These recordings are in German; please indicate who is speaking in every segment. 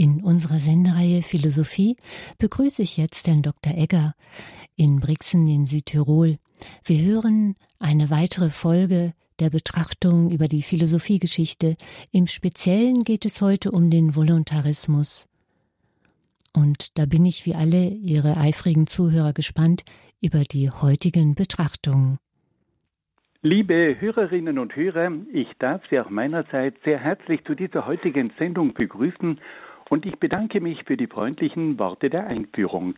Speaker 1: In unserer Sendereihe Philosophie begrüße ich jetzt Herrn Dr. Egger in Brixen in Südtirol. Wir hören eine weitere Folge der Betrachtung über die Philosophiegeschichte. Im Speziellen geht es heute um den Voluntarismus. Und da bin ich wie alle Ihre eifrigen Zuhörer gespannt über die heutigen Betrachtungen.
Speaker 2: Liebe Hörerinnen und Hörer, ich darf Sie auch meinerseits sehr herzlich zu dieser heutigen Sendung begrüßen und ich bedanke mich für die freundlichen Worte der Einführung.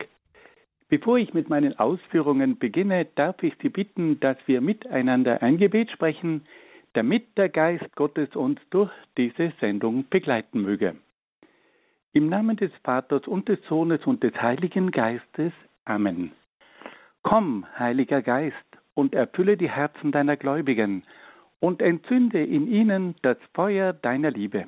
Speaker 2: Bevor ich mit meinen Ausführungen beginne, darf ich Sie bitten, dass wir miteinander ein Gebet sprechen, damit der Geist Gottes uns durch diese Sendung begleiten möge. Im Namen des Vaters und des Sohnes und des Heiligen Geistes. Amen. Komm, Heiliger Geist, und erfülle die Herzen deiner Gläubigen und entzünde in ihnen das Feuer deiner Liebe.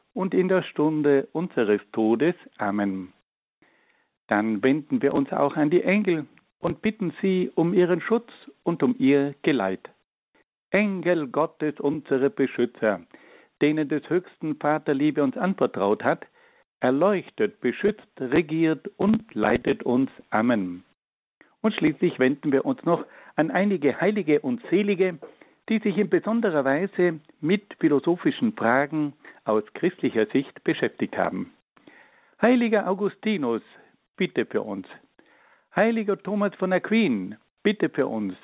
Speaker 2: und in der Stunde unseres Todes. Amen. Dann wenden wir uns auch an die Engel und bitten sie um ihren Schutz und um ihr Geleit. Engel Gottes, unsere Beschützer, denen des höchsten Vater Liebe uns anvertraut hat, erleuchtet, beschützt, regiert und leitet uns. Amen. Und schließlich wenden wir uns noch an einige Heilige und Selige, die sich in besonderer Weise mit philosophischen Fragen aus christlicher Sicht beschäftigt haben. Heiliger Augustinus, bitte für uns. Heiliger Thomas von Aquin, bitte für uns.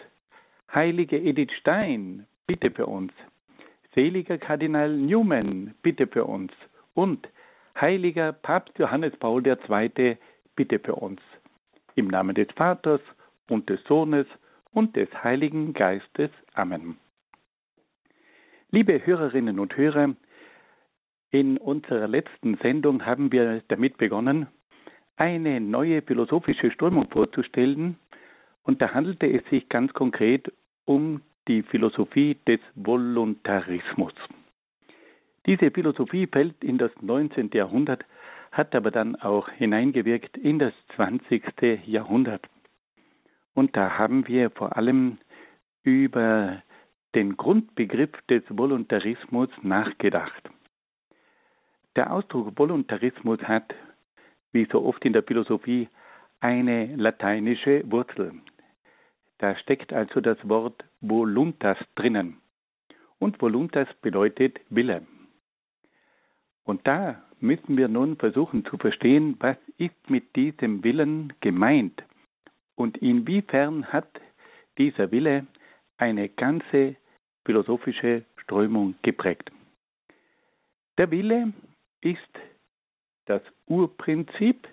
Speaker 2: Heilige Edith Stein, bitte für uns. Seliger Kardinal Newman, bitte für uns. Und heiliger Papst Johannes Paul II, bitte für uns. Im Namen des Vaters und des Sohnes und des Heiligen Geistes. Amen. Liebe Hörerinnen und Hörer, in unserer letzten Sendung haben wir damit begonnen, eine neue philosophische Strömung vorzustellen, und da handelte es sich ganz konkret um die Philosophie des Voluntarismus. Diese Philosophie fällt in das 19. Jahrhundert, hat aber dann auch hineingewirkt in das 20. Jahrhundert. Und da haben wir vor allem über den Grundbegriff des Voluntarismus nachgedacht. Der Ausdruck Voluntarismus hat, wie so oft in der Philosophie, eine lateinische Wurzel. Da steckt also das Wort voluntas drinnen. Und voluntas bedeutet Wille. Und da müssen wir nun versuchen zu verstehen, was ist mit diesem Willen gemeint und inwiefern hat dieser Wille eine ganze philosophische Strömung geprägt. Der Wille ist das Urprinzip,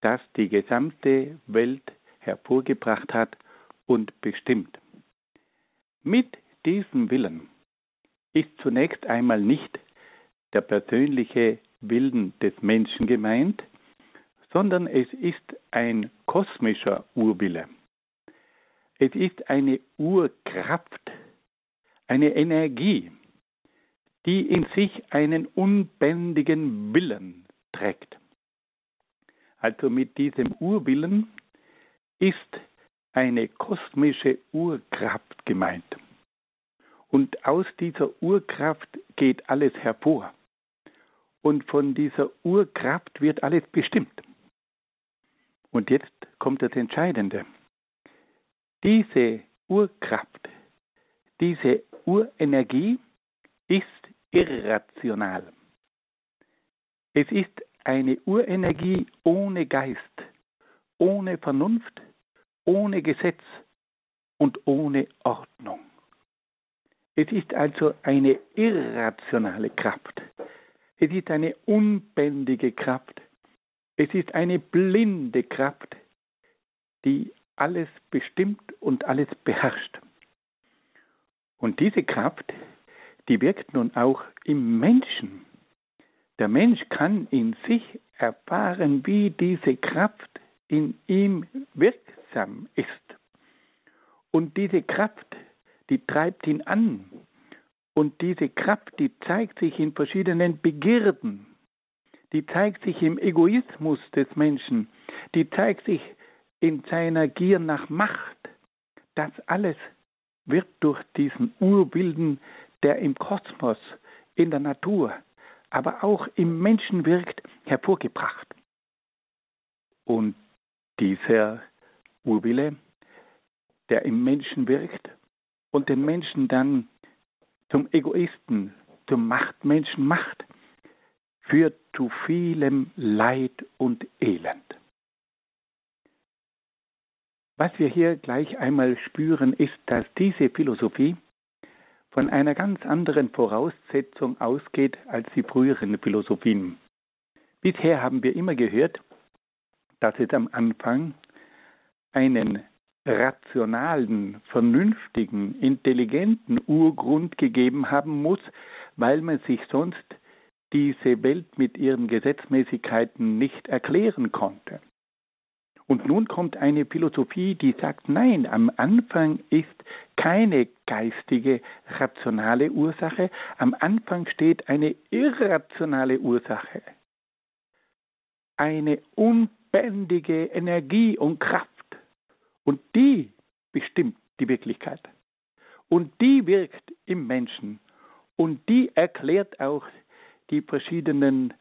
Speaker 2: das die gesamte Welt hervorgebracht hat und bestimmt. Mit diesem Willen ist zunächst einmal nicht der persönliche Willen des Menschen gemeint, sondern es ist ein kosmischer Urwille. Es ist eine Urkraft, eine Energie, die in sich einen unbändigen Willen trägt. Also mit diesem Urwillen ist eine kosmische Urkraft gemeint. Und aus dieser Urkraft geht alles hervor. Und von dieser Urkraft wird alles bestimmt. Und jetzt kommt das Entscheidende. Diese Urkraft, diese Urenergie ist irrational. Es ist eine Urenergie ohne Geist, ohne Vernunft, ohne Gesetz und ohne Ordnung. Es ist also eine irrationale Kraft. Es ist eine unbändige Kraft. Es ist eine blinde Kraft, die alles bestimmt und alles beherrscht. Und diese Kraft, die wirkt nun auch im Menschen. Der Mensch kann in sich erfahren, wie diese Kraft in ihm wirksam ist. Und diese Kraft, die treibt ihn an. Und diese Kraft, die zeigt sich in verschiedenen Begierden. Die zeigt sich im Egoismus des Menschen. Die zeigt sich in seiner Gier nach Macht. Das alles wird durch diesen Urbilden, der im Kosmos, in der Natur, aber auch im Menschen wirkt, hervorgebracht. Und dieser Urwille, der im Menschen wirkt und den Menschen dann zum Egoisten, zum Machtmenschen macht, führt zu vielem Leid und Elend. Was wir hier gleich einmal spüren, ist, dass diese Philosophie von einer ganz anderen Voraussetzung ausgeht als die früheren Philosophien. Bisher haben wir immer gehört, dass es am Anfang einen rationalen, vernünftigen, intelligenten Urgrund gegeben haben muss, weil man sich sonst diese Welt mit ihren Gesetzmäßigkeiten nicht erklären konnte. Und nun kommt eine Philosophie, die sagt, nein, am Anfang ist keine geistige, rationale Ursache, am Anfang steht eine irrationale Ursache. Eine unbändige Energie und Kraft. Und die bestimmt die Wirklichkeit. Und die wirkt im Menschen. Und die erklärt auch die verschiedenen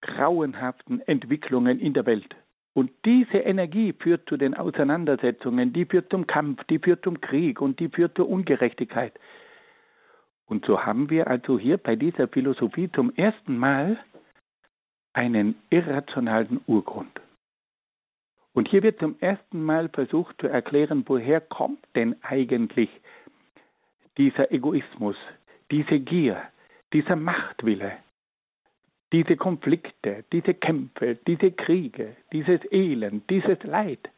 Speaker 2: grauenhaften Entwicklungen in der Welt. Und diese Energie führt zu den Auseinandersetzungen, die führt zum Kampf, die führt zum Krieg und die führt zur Ungerechtigkeit. Und so haben wir also hier bei dieser Philosophie zum ersten Mal einen irrationalen Urgrund. Und hier wird zum ersten Mal versucht zu erklären, woher kommt denn eigentlich dieser Egoismus, diese Gier, dieser Machtwille, diese Konflikte, diese Kämpfe, diese Kriege, dieses Elend, dieses Leid.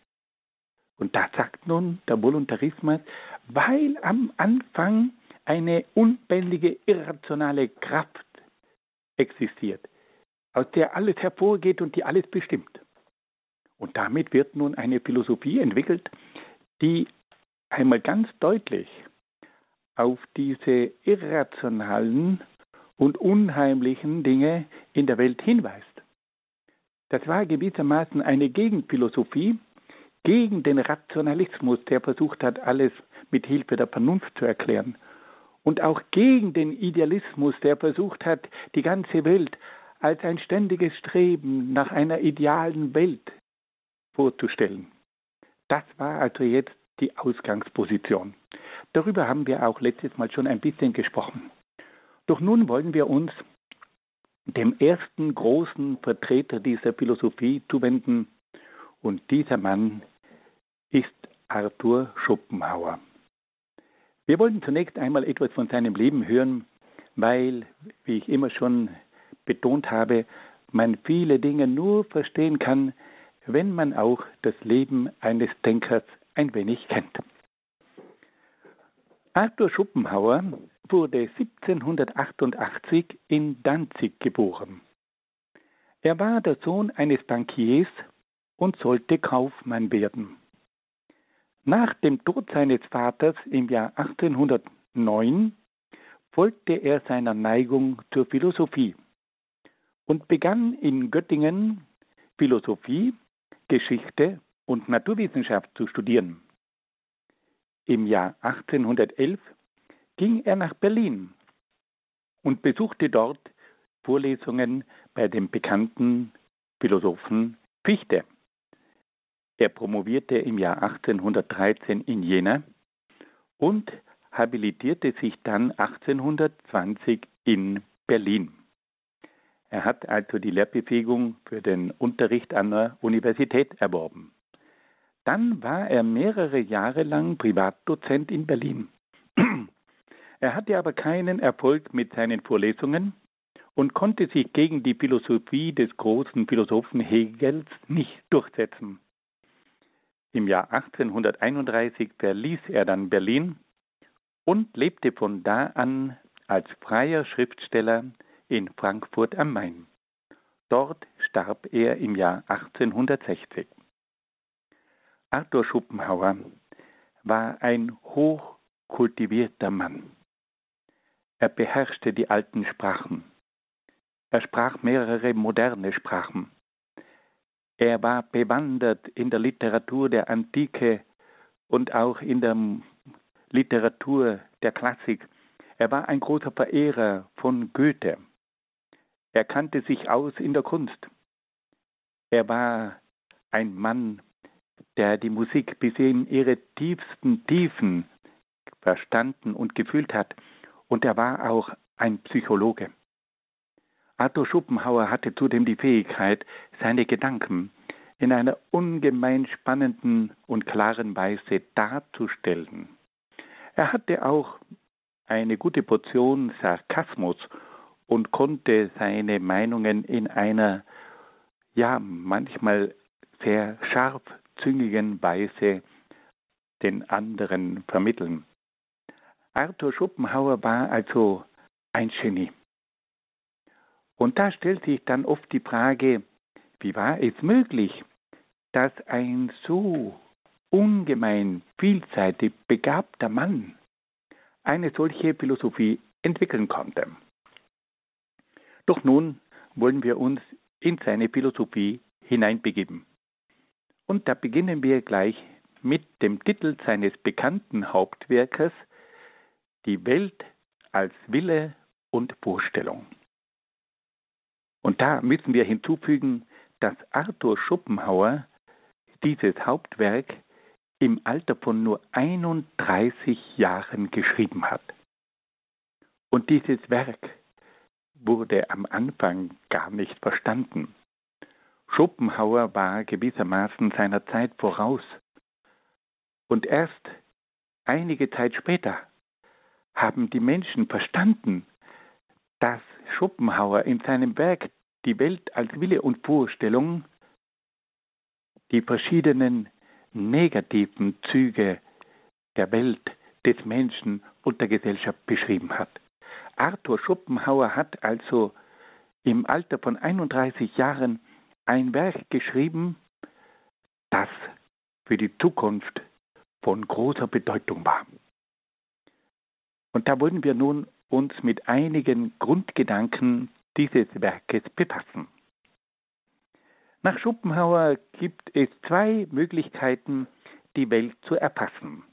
Speaker 2: Und da sagt nun der Voluntarismus, weil am Anfang eine unbändige, irrationale Kraft existiert, aus der alles hervorgeht und die alles bestimmt. Und damit wird nun eine Philosophie entwickelt, die einmal ganz deutlich auf diese irrationalen und unheimlichen Dinge in der Welt hinweist. Das war gewissermaßen eine Gegenphilosophie gegen den Rationalismus, der versucht hat, alles mit Hilfe der Vernunft zu erklären. Und auch gegen den Idealismus, der versucht hat, die ganze Welt als ein ständiges Streben nach einer idealen Welt vorzustellen. Das war also jetzt die Ausgangsposition. Darüber haben wir auch letztes Mal schon ein bisschen gesprochen. Doch nun wollen wir uns dem ersten großen Vertreter dieser Philosophie zuwenden, und dieser Mann ist Arthur Schopenhauer. Wir wollen zunächst einmal etwas von seinem Leben hören, weil, wie ich immer schon betont habe, man viele Dinge nur verstehen kann, wenn man auch das Leben eines Denkers ein wenig kennt. Arthur Schopenhauer wurde 1788 in Danzig geboren. Er war der Sohn eines Bankiers und sollte Kaufmann werden. Nach dem Tod seines Vaters im Jahr 1809 folgte er seiner Neigung zur Philosophie und begann in Göttingen Philosophie, Geschichte und Naturwissenschaft zu studieren. Im Jahr 1811 ging er nach Berlin und besuchte dort Vorlesungen bei dem bekannten Philosophen Fichte. Er promovierte im Jahr 1813 in Jena und habilitierte sich dann 1820 in Berlin. Er hat also die Lehrbefähigung für den Unterricht an der Universität erworben. Dann war er mehrere Jahre lang Privatdozent in Berlin. Er hatte aber keinen Erfolg mit seinen Vorlesungen und konnte sich gegen die Philosophie des großen Philosophen Hegels nicht durchsetzen. Im Jahr 1831 verließ er dann Berlin und lebte von da an als freier Schriftsteller in Frankfurt am Main. Dort starb er im Jahr 1860. Arthur Schopenhauer war ein hochkultivierter Mann. Er beherrschte die alten Sprachen. Er sprach mehrere moderne Sprachen. Er war bewandert in der Literatur der Antike und auch in der Literatur der Klassik. Er war ein großer Verehrer von Goethe. Er kannte sich aus in der Kunst. Er war ein Mann, der die Musik bis in ihre tiefsten Tiefen verstanden und gefühlt hat. Und er war auch ein Psychologe. Arthur Schopenhauer hatte zudem die Fähigkeit, seine Gedanken in einer ungemein spannenden und klaren Weise darzustellen. Er hatte auch eine gute Portion Sarkasmus und konnte seine Meinungen in einer, ja, manchmal sehr scharfzüngigen Weise den anderen vermitteln. Arthur Schopenhauer war also ein Genie. Und da stellt sich dann oft die Frage, wie war es möglich, dass ein so ungemein vielseitig begabter Mann eine solche Philosophie entwickeln konnte. Doch nun wollen wir uns in seine Philosophie hineinbegeben. Und da beginnen wir gleich mit dem Titel seines bekannten Hauptwerkes Die Welt als Wille und Vorstellung. Und da müssen wir hinzufügen, dass Arthur Schopenhauer dieses Hauptwerk im Alter von nur 31 Jahren geschrieben hat. Und dieses Werk wurde am Anfang gar nicht verstanden. Schopenhauer war gewissermaßen seiner Zeit voraus. Und erst einige Zeit später haben die Menschen verstanden, dass Schopenhauer in seinem Werk Die Welt als Wille und Vorstellung die verschiedenen negativen Züge der Welt, des Menschen und der Gesellschaft beschrieben hat. Arthur Schopenhauer hat also im Alter von 31 Jahren ein Werk geschrieben, das für die Zukunft von großer Bedeutung war. Und da wollen wir nun uns mit einigen Grundgedanken dieses Werkes befassen. Nach Schopenhauer gibt es zwei Möglichkeiten, die Welt zu erfassen,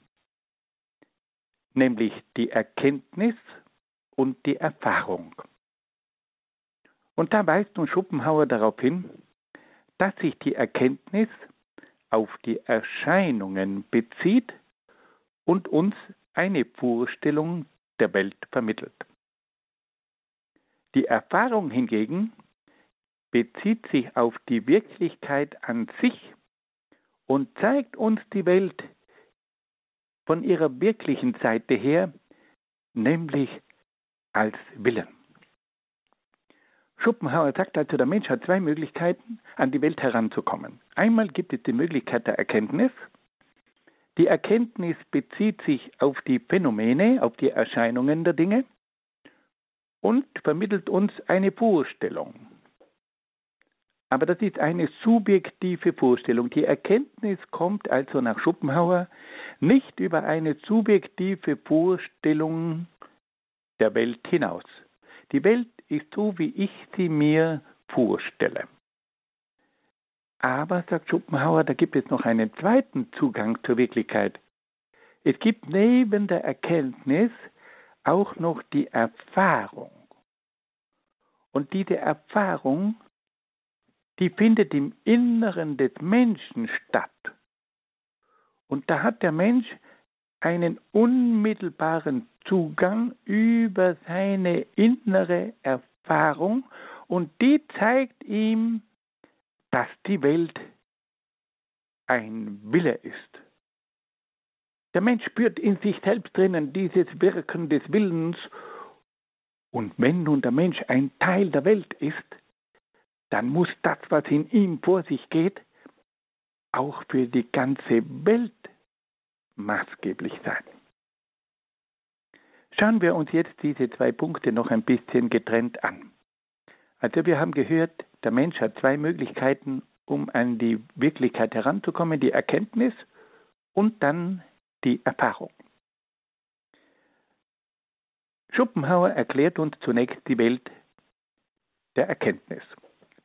Speaker 2: nämlich die Erkenntnis und die Erfahrung. Und da weist nun Schopenhauer darauf hin, dass sich die Erkenntnis auf die Erscheinungen bezieht und uns eine Vorstellung der Welt vermittelt. Die Erfahrung hingegen bezieht sich auf die Wirklichkeit an sich und zeigt uns die Welt von ihrer wirklichen Seite her, nämlich als Willen. Schopenhauer sagt also, der Mensch hat zwei Möglichkeiten, an die Welt heranzukommen. Einmal gibt es die Möglichkeit der Erkenntnis. Die Erkenntnis bezieht sich auf die Phänomene, auf die Erscheinungen der Dinge und vermittelt uns eine Vorstellung. Aber das ist eine subjektive Vorstellung. Die Erkenntnis kommt also nach Schopenhauer nicht über eine subjektive Vorstellung der Welt hinaus. Die Welt ist so, wie ich sie mir vorstelle. Aber, sagt Schopenhauer, da gibt es noch einen zweiten Zugang zur Wirklichkeit. Es gibt neben der Erkenntnis auch noch die Erfahrung. Und diese Erfahrung, die findet im Inneren des Menschen statt. Und da hat der Mensch einen unmittelbaren Zugang über seine innere Erfahrung und die zeigt ihm, dass die Welt ein Wille ist. Der Mensch spürt in sich selbst drinnen dieses Wirken des Willens und wenn nun der Mensch ein Teil der Welt ist, dann muss das, was in ihm vor sich geht, auch für die ganze Welt maßgeblich sein. Schauen wir uns jetzt diese zwei Punkte noch ein bisschen getrennt an. Also wir haben gehört, der Mensch hat zwei Möglichkeiten, um an die Wirklichkeit heranzukommen, die Erkenntnis und dann die Erfahrung. Schopenhauer erklärt uns zunächst die Welt der Erkenntnis.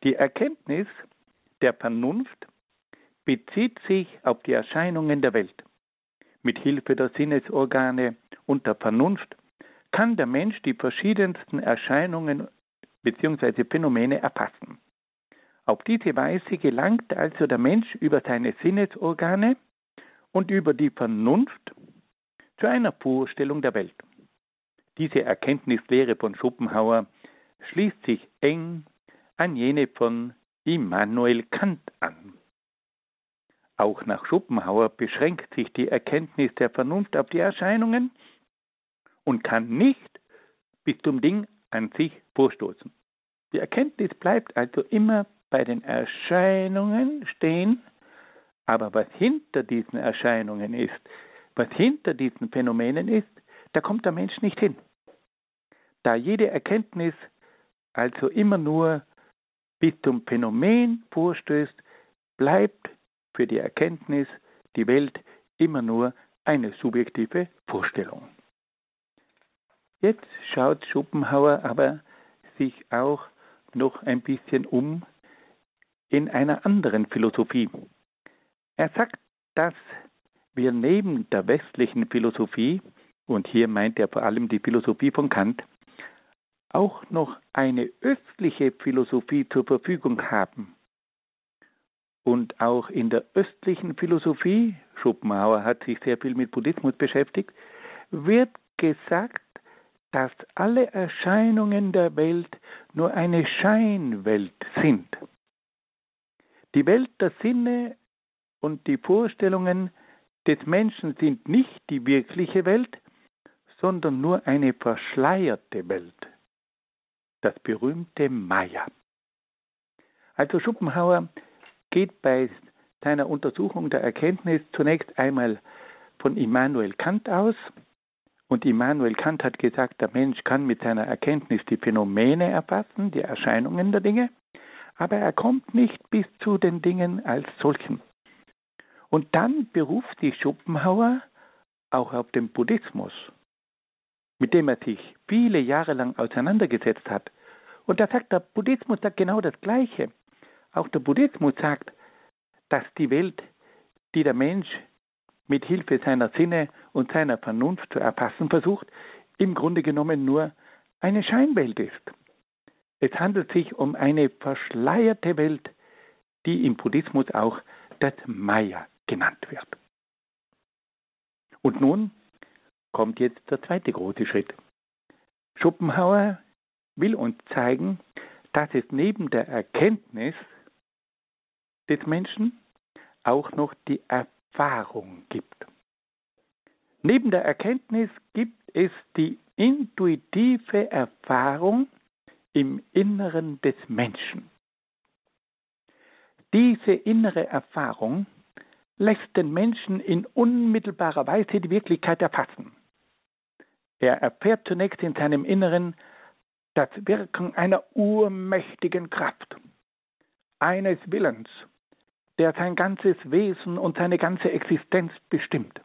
Speaker 2: Die Erkenntnis der Vernunft bezieht sich auf die Erscheinungen der Welt. Mit Hilfe der Sinnesorgane und der Vernunft kann der Mensch die verschiedensten Erscheinungen bzw. Phänomene erfassen. Auf diese Weise gelangt also der Mensch über seine Sinnesorgane und über die Vernunft zu einer Vorstellung der Welt. Diese Erkenntnislehre von Schopenhauer schließt sich eng an jene von Immanuel Kant an. Auch nach Schopenhauer beschränkt sich die Erkenntnis der Vernunft auf die Erscheinungen und kann nicht bis zum Ding an sich vorstoßen. Die Erkenntnis bleibt also immer bei den Erscheinungen stehen, aber was hinter diesen Erscheinungen ist, was hinter diesen Phänomenen ist, da kommt der Mensch nicht hin. Da jede Erkenntnis also immer nur bis zum Phänomen vorstößt, bleibt für die Erkenntnis die Welt immer nur eine subjektive Vorstellung. Jetzt schaut Schopenhauer aber sich auch noch ein bisschen um in einer anderen Philosophie. Er sagt, dass wir neben der westlichen Philosophie, und hier meint er vor allem die Philosophie von Kant, auch noch eine östliche Philosophie zur Verfügung haben. Und auch in der östlichen Philosophie, Schopenhauer hat sich sehr viel mit Buddhismus beschäftigt, wird gesagt, dass alle Erscheinungen der Welt nur eine Scheinwelt sind. Die Welt der Sinne und die Vorstellungen des Menschen sind nicht die wirkliche Welt, sondern nur eine verschleierte Welt das berühmte Maya. Also Schopenhauer geht bei seiner Untersuchung der Erkenntnis zunächst einmal von Immanuel Kant aus. Und Immanuel Kant hat gesagt, der Mensch kann mit seiner Erkenntnis die Phänomene erfassen, die Erscheinungen der Dinge, aber er kommt nicht bis zu den Dingen als solchen. Und dann beruft sich Schopenhauer auch auf den Buddhismus mit dem er sich viele Jahre lang auseinandergesetzt hat. Und da sagt der Buddhismus sagt genau das Gleiche. Auch der Buddhismus sagt, dass die Welt, die der Mensch mit Hilfe seiner Sinne und seiner Vernunft zu erfassen versucht, im Grunde genommen nur eine Scheinwelt ist. Es handelt sich um eine verschleierte Welt, die im Buddhismus auch das Maya genannt wird. Und nun kommt jetzt der zweite große Schritt. Schopenhauer will uns zeigen, dass es neben der Erkenntnis des Menschen auch noch die Erfahrung gibt. Neben der Erkenntnis gibt es die intuitive Erfahrung im Inneren des Menschen. Diese innere Erfahrung lässt den Menschen in unmittelbarer Weise die Wirklichkeit erfassen. Er erfährt zunächst in seinem Inneren das Wirken einer urmächtigen Kraft, eines Willens, der sein ganzes Wesen und seine ganze Existenz bestimmt.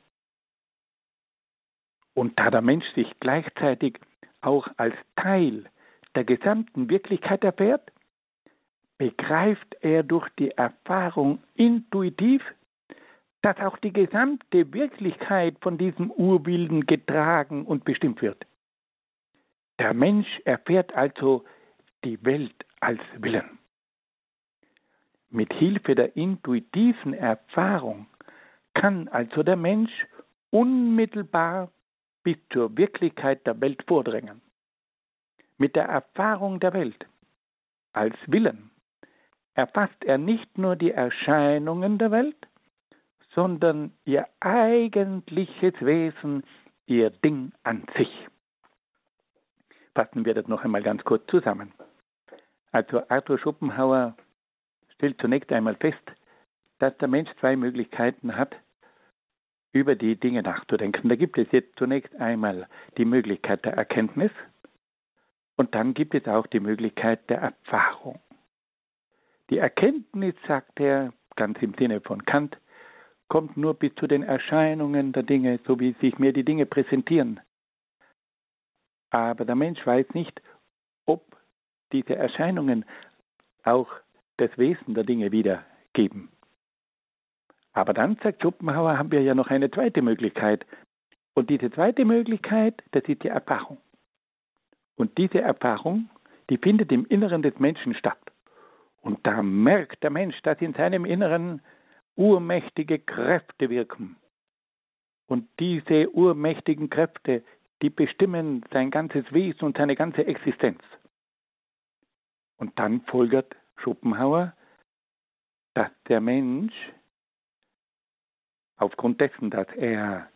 Speaker 2: Und da der Mensch sich gleichzeitig auch als Teil der gesamten Wirklichkeit erfährt, begreift er durch die Erfahrung intuitiv dass auch die gesamte Wirklichkeit von diesem Urbilden getragen und bestimmt wird. Der Mensch erfährt also die Welt als Willen. Mit Hilfe der intuitiven Erfahrung kann also der Mensch unmittelbar bis zur Wirklichkeit der Welt vordringen. Mit der Erfahrung der Welt als Willen erfasst er nicht nur die Erscheinungen der Welt, sondern ihr eigentliches Wesen, ihr Ding an sich. Fassen wir das noch einmal ganz kurz zusammen. Also Arthur Schopenhauer stellt zunächst einmal fest, dass der Mensch zwei Möglichkeiten hat, über die Dinge nachzudenken. Da gibt es jetzt zunächst einmal die Möglichkeit der Erkenntnis Und dann gibt es auch die Möglichkeit der Erfahrung. Die Erkenntnis, sagt er, ganz im Sinne von Kant, kommt nur bis zu den Erscheinungen der Dinge, so wie sich mir die Dinge präsentieren. Aber der Mensch weiß nicht, ob diese Erscheinungen auch das Wesen der Dinge wiedergeben. Aber dann, sagt Schopenhauer, haben wir ja noch eine zweite Möglichkeit. Und diese zweite Möglichkeit, das ist die Erfahrung. Und diese Erfahrung, die findet im Inneren des Menschen statt. Und da merkt der Mensch, dass in seinem Inneren urmächtige Kräfte wirken. Und diese urmächtigen Kräfte, die bestimmen sein ganzes Wesen und seine ganze Existenz. Und dann folgert Schopenhauer, dass der Mensch aufgrund dessen, dass er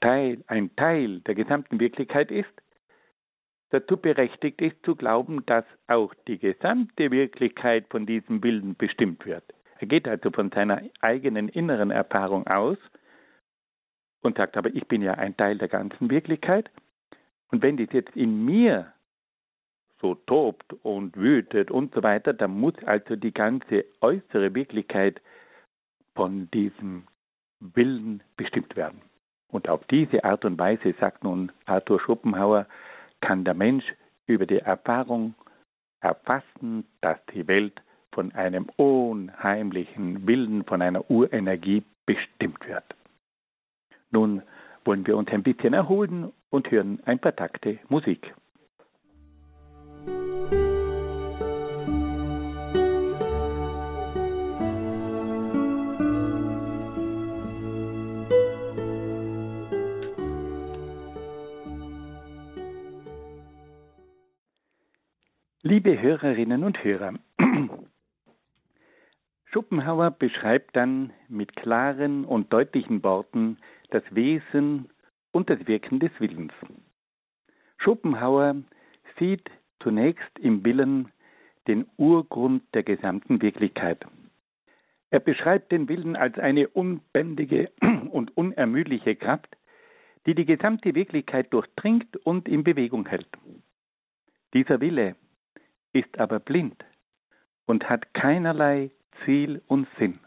Speaker 2: Teil, ein Teil der gesamten Wirklichkeit ist, dazu berechtigt ist zu glauben, dass auch die gesamte Wirklichkeit von diesem Willen bestimmt wird. Er geht also von seiner eigenen inneren Erfahrung aus und sagt, aber ich bin ja ein Teil der ganzen Wirklichkeit. Und wenn das jetzt in mir so tobt und wütet und so weiter, dann muss also die ganze äußere Wirklichkeit von diesem Willen bestimmt werden. Und auf diese Art und Weise, sagt nun Arthur Schopenhauer, kann der Mensch über die Erfahrung erfassen, dass die Welt von einem unheimlichen Willen, von einer Urenergie bestimmt wird. Nun wollen wir uns ein bisschen erholen und hören ein paar Takte Musik. Liebe Hörerinnen und Hörer, Schopenhauer beschreibt dann mit klaren und deutlichen Worten das Wesen und das Wirken des Willens. Schopenhauer sieht zunächst im Willen den Urgrund der gesamten Wirklichkeit. Er beschreibt den Willen als eine unbändige und unermüdliche Kraft, die die gesamte Wirklichkeit durchdringt und in Bewegung hält. Dieser Wille ist aber blind und hat keinerlei Ziel und Sinn.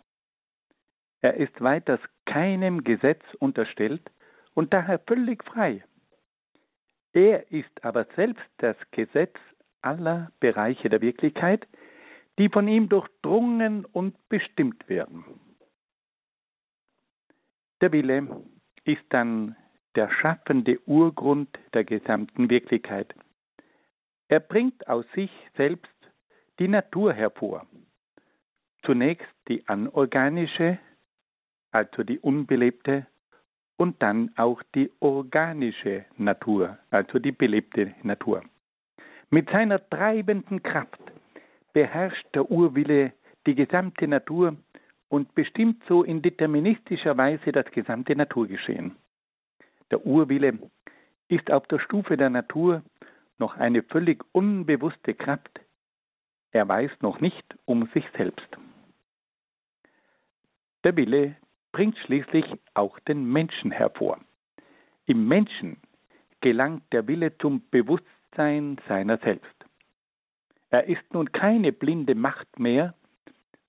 Speaker 2: Er ist weiters keinem Gesetz unterstellt und daher völlig frei. Er ist aber selbst das Gesetz aller Bereiche der Wirklichkeit, die von ihm durchdrungen und bestimmt werden. Der Wille ist dann der schaffende Urgrund der gesamten Wirklichkeit. Er bringt aus sich selbst die Natur hervor. Zunächst die anorganische, also die unbelebte, und dann auch die organische Natur, also die belebte Natur. Mit seiner treibenden Kraft beherrscht der Urwille die gesamte Natur und bestimmt so in deterministischer Weise das gesamte Naturgeschehen. Der Urwille ist auf der Stufe der Natur noch eine völlig unbewusste Kraft. Er weiß noch nicht um sich selbst. Der Wille bringt schließlich auch den Menschen hervor. Im Menschen gelangt der Wille zum Bewusstsein seiner selbst. Er ist nun keine blinde Macht mehr,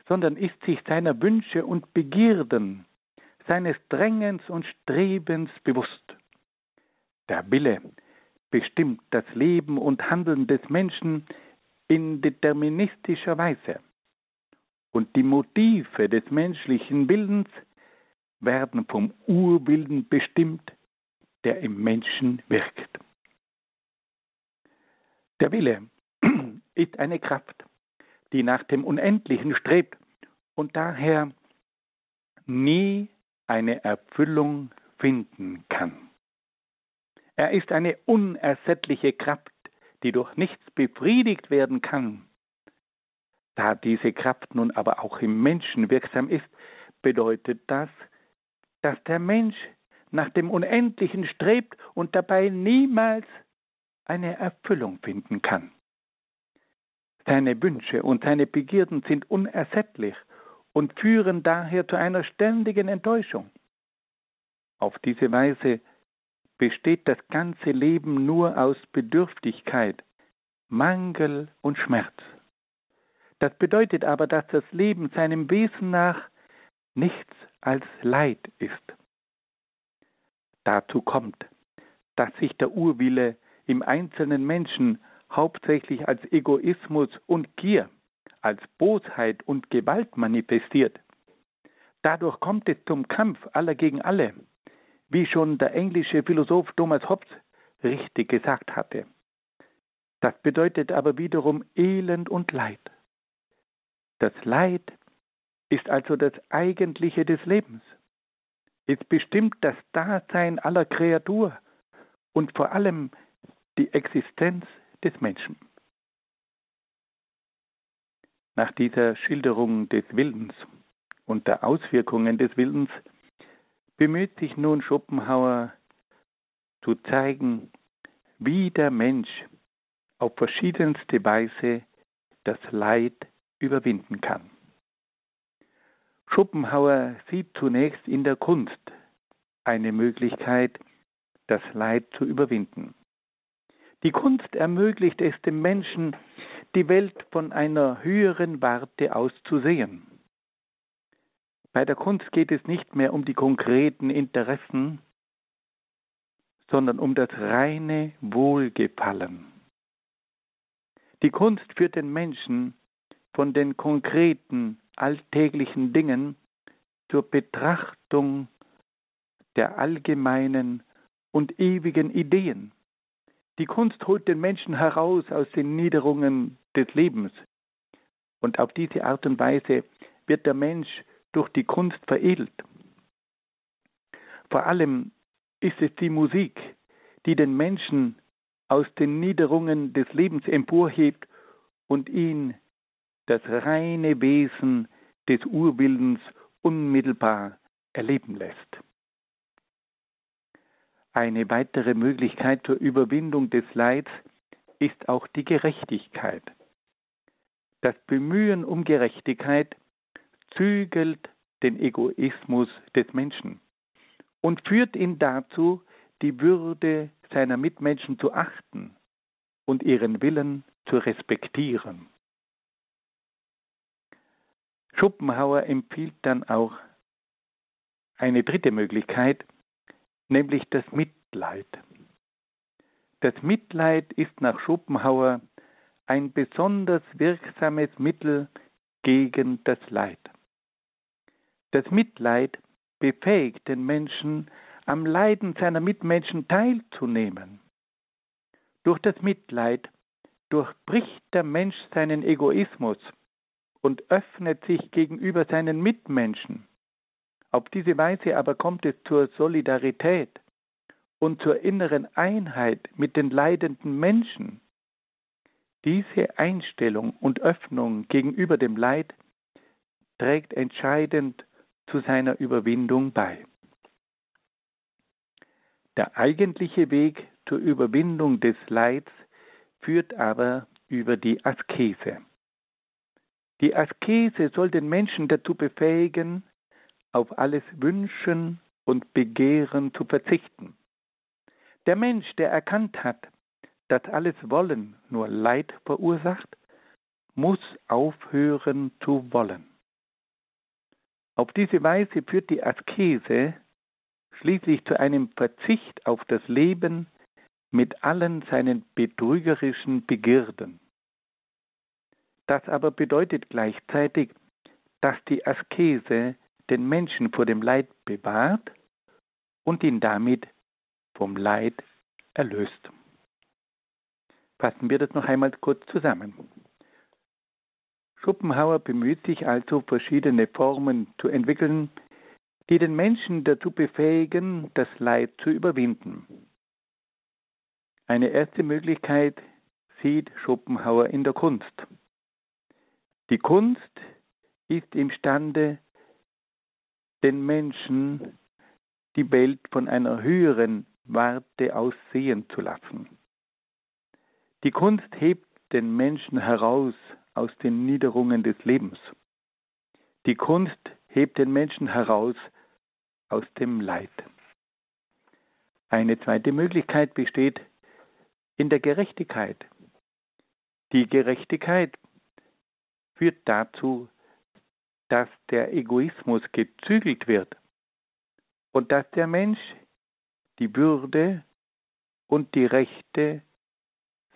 Speaker 2: sondern ist sich seiner Wünsche und Begierden, seines Drängens und Strebens bewusst. Der Wille bestimmt das Leben und Handeln des Menschen in deterministischer Weise und die Motive des menschlichen Willens werden vom Urwillen bestimmt, der im Menschen wirkt. Der Wille ist eine Kraft, die nach dem Unendlichen strebt und daher nie eine Erfüllung finden kann. Er ist eine unersättliche Kraft, die durch nichts befriedigt werden kann. Da diese Kraft nun aber auch im Menschen wirksam ist, bedeutet das, dass der Mensch nach dem Unendlichen strebt und dabei niemals eine Erfüllung finden kann. Seine Wünsche und seine Begierden sind unersättlich und führen daher zu einer ständigen Enttäuschung. Auf diese Weise besteht das ganze Leben nur aus Bedürftigkeit, Mangel und Schmerz. Das bedeutet aber, dass das Leben seinem Wesen nach nichts als Leid ist. Dazu kommt, dass sich der Urwille im einzelnen Menschen hauptsächlich als Egoismus und Gier, als Bosheit und Gewalt manifestiert. Dadurch kommt es zum Kampf aller gegen alle, wie schon der englische Philosoph Thomas Hobbes richtig gesagt hatte. Das bedeutet aber wiederum Elend und Leid. Das Leid ist also das Eigentliche des Lebens. Es bestimmt das Dasein aller Kreatur und vor allem die Existenz des Menschen. Nach dieser Schilderung des Willens und der Auswirkungen des Willens bemüht sich nun Schopenhauer zu zeigen, wie der Mensch auf verschiedenste Weise das Leid überwinden kann. Schopenhauer sieht zunächst in der Kunst eine Möglichkeit, das Leid zu überwinden. Die Kunst ermöglicht es dem Menschen, die Welt von einer höheren Warte aus zu sehen. Bei der Kunst geht es nicht mehr um die konkreten Interessen, sondern um das reine Wohlgefallen. Die Kunst führt den Menschen von den konkreten, alltäglichen Dingen zur Betrachtung der allgemeinen und ewigen Ideen. Die Kunst holt den Menschen heraus aus den Niederungen des Lebens. Und auf diese Art und Weise wird der Mensch durch die Kunst veredelt. Vor allem ist es die Musik, die den Menschen aus den Niederungen des Lebens emporhebt und ihn das reine Wesen des Urwillens unmittelbar erleben lässt. Eine weitere Möglichkeit zur Überwindung des Leids ist auch die Gerechtigkeit. Das Bemühen um Gerechtigkeit zügelt den Egoismus des Menschen und führt ihn dazu, die Würde seiner Mitmenschen zu achten und ihren Willen zu respektieren. Schopenhauer empfiehlt dann auch eine dritte Möglichkeit, nämlich das Mitleid. Das Mitleid ist nach Schopenhauer ein besonders wirksames Mittel gegen das Leid. Das Mitleid befähigt den Menschen, am Leiden seiner Mitmenschen teilzunehmen. Durch das Mitleid durchbricht der Mensch seinen Egoismus und öffnet sich gegenüber seinen Mitmenschen. Auf diese Weise aber kommt es zur Solidarität und zur inneren Einheit mit den leidenden Menschen. Diese Einstellung und Öffnung gegenüber dem Leid trägt entscheidend zu seiner Überwindung bei. Der eigentliche Weg zur Überwindung des Leids führt aber über die Askese. Die Askese soll den Menschen dazu befähigen, auf alles Wünschen und Begehren zu verzichten. Der Mensch, der erkannt hat, dass alles Wollen nur Leid verursacht, muss aufhören zu wollen. Auf diese Weise führt die Askese schließlich zu einem Verzicht auf das Leben mit allen seinen betrügerischen Begierden. Das aber bedeutet gleichzeitig, dass die Askese den Menschen vor dem Leid bewahrt und ihn damit vom Leid erlöst. Fassen wir das noch einmal kurz zusammen. Schopenhauer bemüht sich also, verschiedene Formen zu entwickeln, die den Menschen dazu befähigen, das Leid zu überwinden. Eine erste Möglichkeit sieht Schopenhauer in der Kunst. Die Kunst ist imstande, den Menschen die Welt von einer höheren Warte aus sehen zu lassen. Die Kunst hebt den Menschen heraus aus den Niederungen des Lebens. Die Kunst hebt den Menschen heraus aus dem Leid. Eine zweite Möglichkeit besteht in der Gerechtigkeit. Die Gerechtigkeit führt dazu, dass der Egoismus gezügelt wird und dass der Mensch die Würde und die Rechte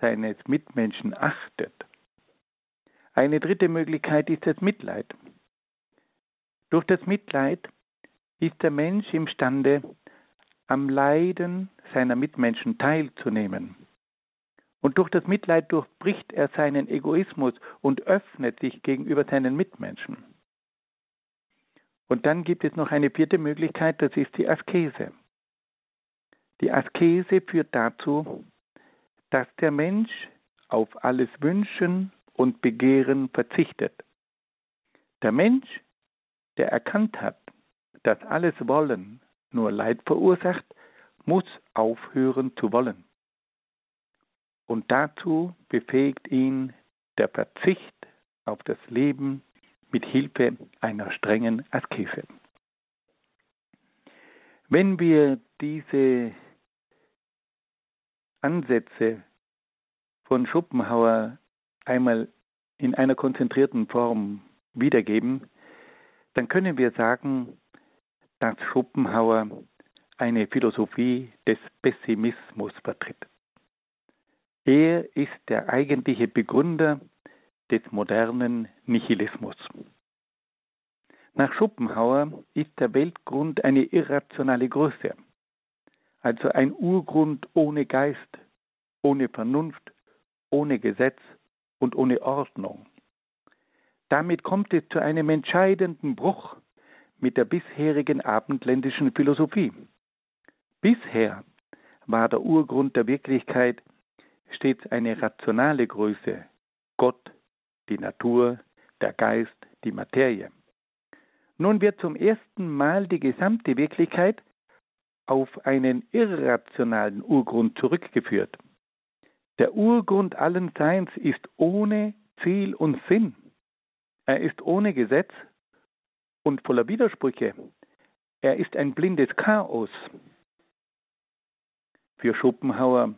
Speaker 2: seines Mitmenschen achtet. Eine dritte Möglichkeit ist das Mitleid. Durch das Mitleid ist der Mensch imstande, am Leiden seiner Mitmenschen teilzunehmen. Und durch das Mitleid durchbricht er seinen Egoismus und öffnet sich gegenüber seinen Mitmenschen. Und dann gibt es noch eine vierte Möglichkeit, das ist die Askese. Die Askese führt dazu, dass der Mensch auf alles Wünschen und Begehren verzichtet. Der Mensch, der erkannt hat, dass alles Wollen nur Leid verursacht, muss aufhören zu wollen. Und dazu befähigt ihn der Verzicht auf das Leben mit Hilfe einer strengen Askese. Wenn wir diese Ansätze von Schopenhauer einmal in einer konzentrierten Form wiedergeben, dann können wir sagen, dass Schopenhauer eine Philosophie des Pessimismus vertritt. Er ist der eigentliche Begründer des modernen Nihilismus. Nach Schopenhauer ist der Weltgrund eine irrationale Größe, also ein Urgrund ohne Geist, ohne Vernunft, ohne Gesetz und ohne Ordnung. Damit kommt es zu einem entscheidenden Bruch mit der bisherigen abendländischen Philosophie. Bisher war der Urgrund der Wirklichkeit stets eine rationale Größe, Gott, die Natur, der Geist, die Materie. Nun wird zum ersten Mal die gesamte Wirklichkeit auf einen irrationalen Urgrund zurückgeführt. Der Urgrund allen Seins ist ohne Ziel und Sinn. Er ist ohne Gesetz und voller Widersprüche. Er ist ein blindes Chaos. Für Schopenhauer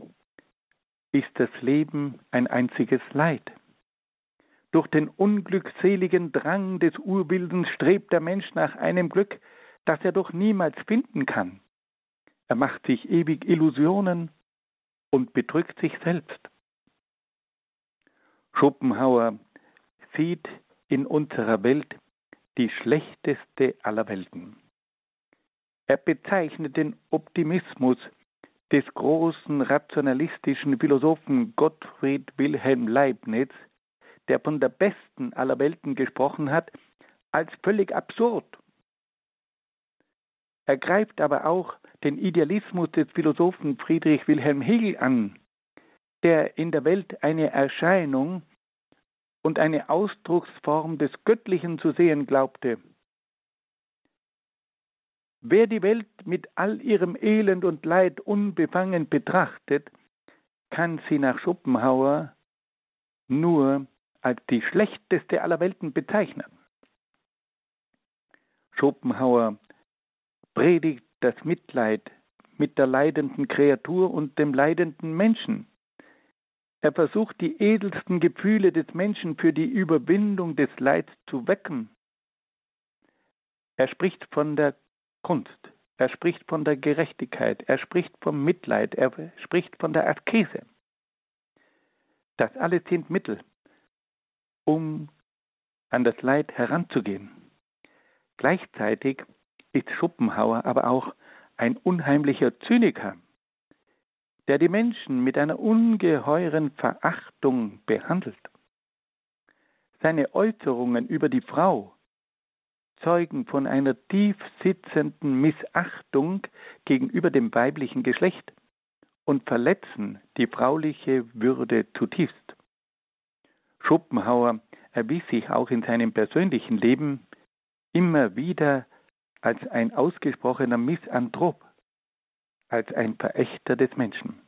Speaker 2: ist das Leben ein einziges Leid. Durch den unglückseligen Drang des Urwildens strebt der Mensch nach einem Glück, das er doch niemals finden kann. Er macht sich ewig Illusionen und betrügt sich selbst. Schopenhauer sieht in unserer Welt die schlechteste aller Welten. Er bezeichnet den Optimismus des großen rationalistischen Philosophen Gottfried Wilhelm Leibniz der von der besten aller Welten gesprochen hat, als völlig absurd. Er greift aber auch den Idealismus des Philosophen Friedrich Wilhelm Hegel an, der in der Welt eine Erscheinung und eine Ausdrucksform des Göttlichen zu sehen glaubte. Wer die Welt mit all ihrem Elend und Leid unbefangen betrachtet, kann sie nach Schopenhauer nur als die schlechteste aller Welten bezeichnen. Schopenhauer predigt das Mitleid mit der leidenden Kreatur und dem leidenden Menschen. Er versucht die edelsten Gefühle des Menschen für die Überwindung des Leids zu wecken. Er spricht von der Kunst, er spricht von der Gerechtigkeit, er spricht vom Mitleid, er spricht von der Askese. Das alles sind Mittel, um an das Leid heranzugehen. Gleichzeitig ist Schopenhauer aber auch ein unheimlicher Zyniker, der die Menschen mit einer ungeheuren Verachtung behandelt. Seine Äußerungen über die Frau zeugen von einer tief sitzenden Missachtung gegenüber dem weiblichen Geschlecht und verletzen die frauliche Würde zutiefst. Schopenhauer erwies sich auch in seinem persönlichen Leben immer wieder als ein ausgesprochener Misanthrop, als ein Verächter des Menschen.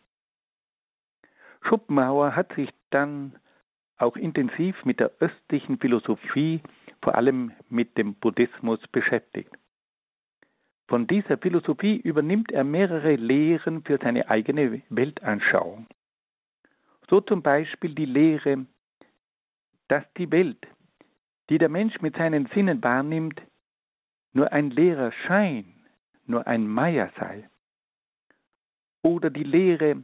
Speaker 2: Schopenhauer hat sich dann auch intensiv mit der östlichen Philosophie, vor allem mit dem Buddhismus beschäftigt. Von dieser Philosophie übernimmt er mehrere Lehren für seine eigene Weltanschauung. So zum Beispiel die Lehre dass die Welt, die der Mensch mit seinen Sinnen wahrnimmt, nur ein leerer Schein, nur ein Maya sei. Oder die Lehre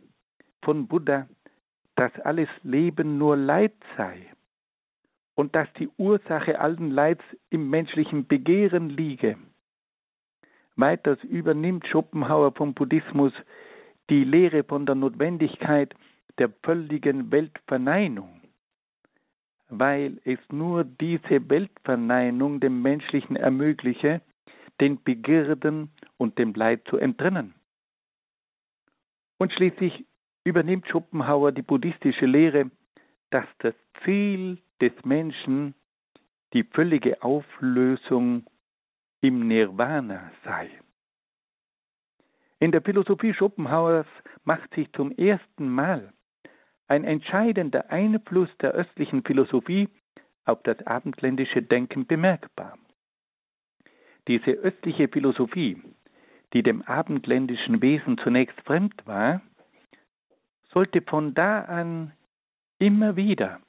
Speaker 2: von Buddha, dass alles Leben nur Leid sei und dass die Ursache allen Leids im menschlichen Begehren liege. Weiters übernimmt Schopenhauer vom Buddhismus die Lehre von der Notwendigkeit der völligen Weltverneinung, weil es nur diese Weltverneinung dem Menschlichen ermögliche, den Begierden und dem Leid zu entrinnen. Und schließlich übernimmt Schopenhauer die buddhistische Lehre, dass das Ziel des Menschen die völlige Auflösung im Nirvana sei. In der Philosophie Schopenhauers macht sich zum ersten Mal ein entscheidender Einfluss der östlichen Philosophie auf das abendländische Denken bemerkbar. Diese östliche Philosophie, die dem abendländischen Wesen zunächst fremd war, sollte von da an immer wieder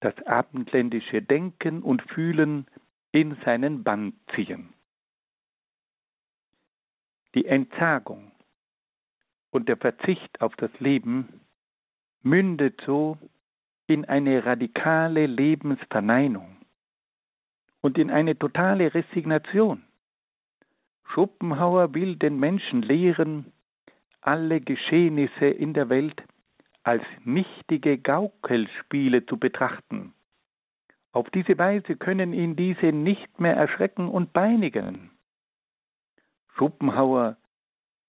Speaker 2: das abendländische Denken und Fühlen in seinen Bann ziehen. Die Entsagung und der Verzicht auf das Leben mündet so in eine radikale Lebensverneinung und in eine totale Resignation. Schopenhauer will den Menschen lehren, alle Geschehnisse in der Welt als nichtige Gaukelspiele zu betrachten. Auf diese Weise können ihn diese nicht mehr erschrecken und peinigen. Schopenhauer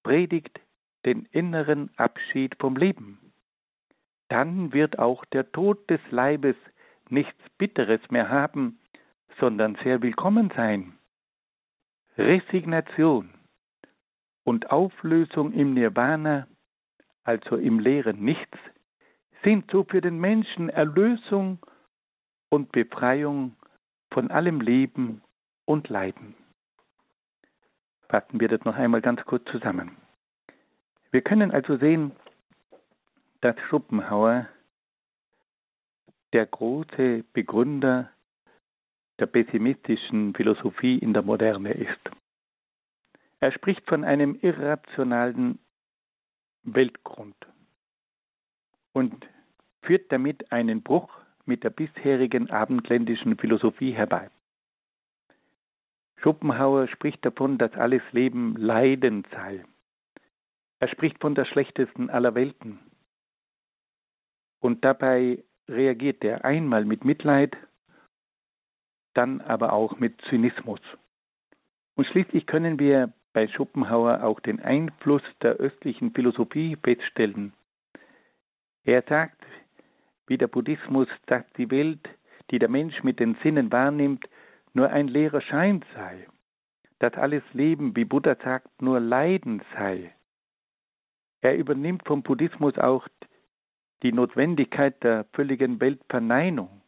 Speaker 2: predigt den inneren Abschied vom Leben. Dann wird auch der Tod des Leibes nichts Bitteres mehr haben, sondern sehr willkommen sein. Resignation und Auflösung im Nirvana, also im leeren Nichts, sind so für den Menschen Erlösung und Befreiung von allem Leben und Leiden. Fassen wir das noch einmal ganz kurz zusammen. Wir können also sehen, dass Schopenhauer der große Begründer der pessimistischen Philosophie in der Moderne ist. Er spricht von einem irrationalen Weltgrund und führt damit einen Bruch mit der bisherigen abendländischen Philosophie herbei. Schopenhauer spricht davon, dass alles Leben Leiden sei. Er spricht von der schlechtesten aller Welten. Und dabei reagiert er einmal mit Mitleid dann aber auch mit Zynismus. Und schließlich können wir bei Schopenhauer auch den Einfluss der östlichen Philosophie feststellen. Er sagt, wie der Buddhismus, dass die Welt, die der Mensch mit den Sinnen wahrnimmt, nur ein leerer Schein sei, dass alles Leben, wie Buddha sagt, nur Leiden sei. Er übernimmt vom Buddhismus auch die Notwendigkeit der völligen Weltverneinung.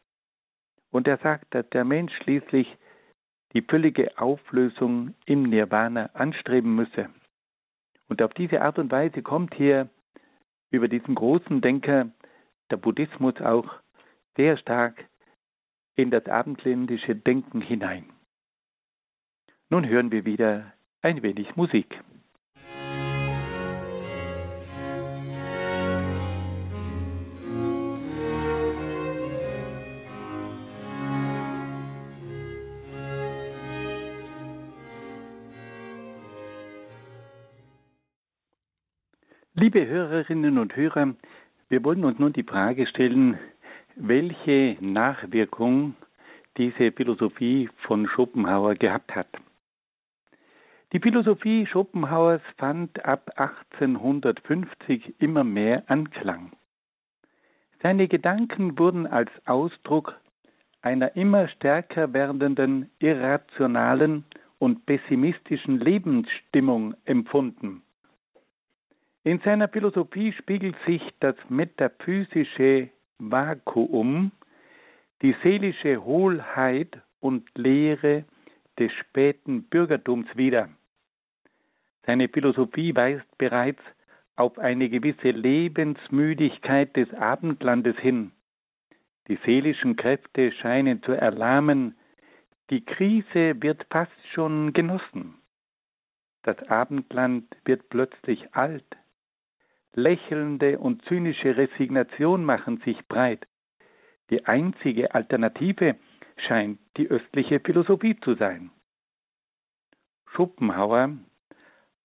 Speaker 2: Und er sagt, dass der Mensch schließlich die völlige Auflösung im Nirvana anstreben müsse. Und auf diese Art und Weise kommt hier über diesen großen Denker der Buddhismus auch sehr stark in das abendländische Denken hinein. Nun hören wir wieder ein wenig Musik. Liebe Hörerinnen und Hörer, wir wollen uns nun die Frage stellen, welche Nachwirkung diese Philosophie von Schopenhauer gehabt hat. Die Philosophie Schopenhauers fand ab 1850 immer mehr Anklang. Seine Gedanken wurden als Ausdruck einer immer stärker werdenden irrationalen und pessimistischen Lebensstimmung empfunden. In seiner Philosophie spiegelt sich das metaphysische Vakuum, die seelische Hohlheit und Leere des späten Bürgertums wider. Seine Philosophie weist bereits auf eine gewisse Lebensmüdigkeit des Abendlandes hin, Die seelischen Kräfte scheinen zu erlahmen. Die Krise wird fast schon genossen. Das Abendland wird plötzlich alt. Lächelnde und zynische Resignation machen sich breit. Die einzige Alternative scheint die östliche Philosophie zu sein. Schopenhauer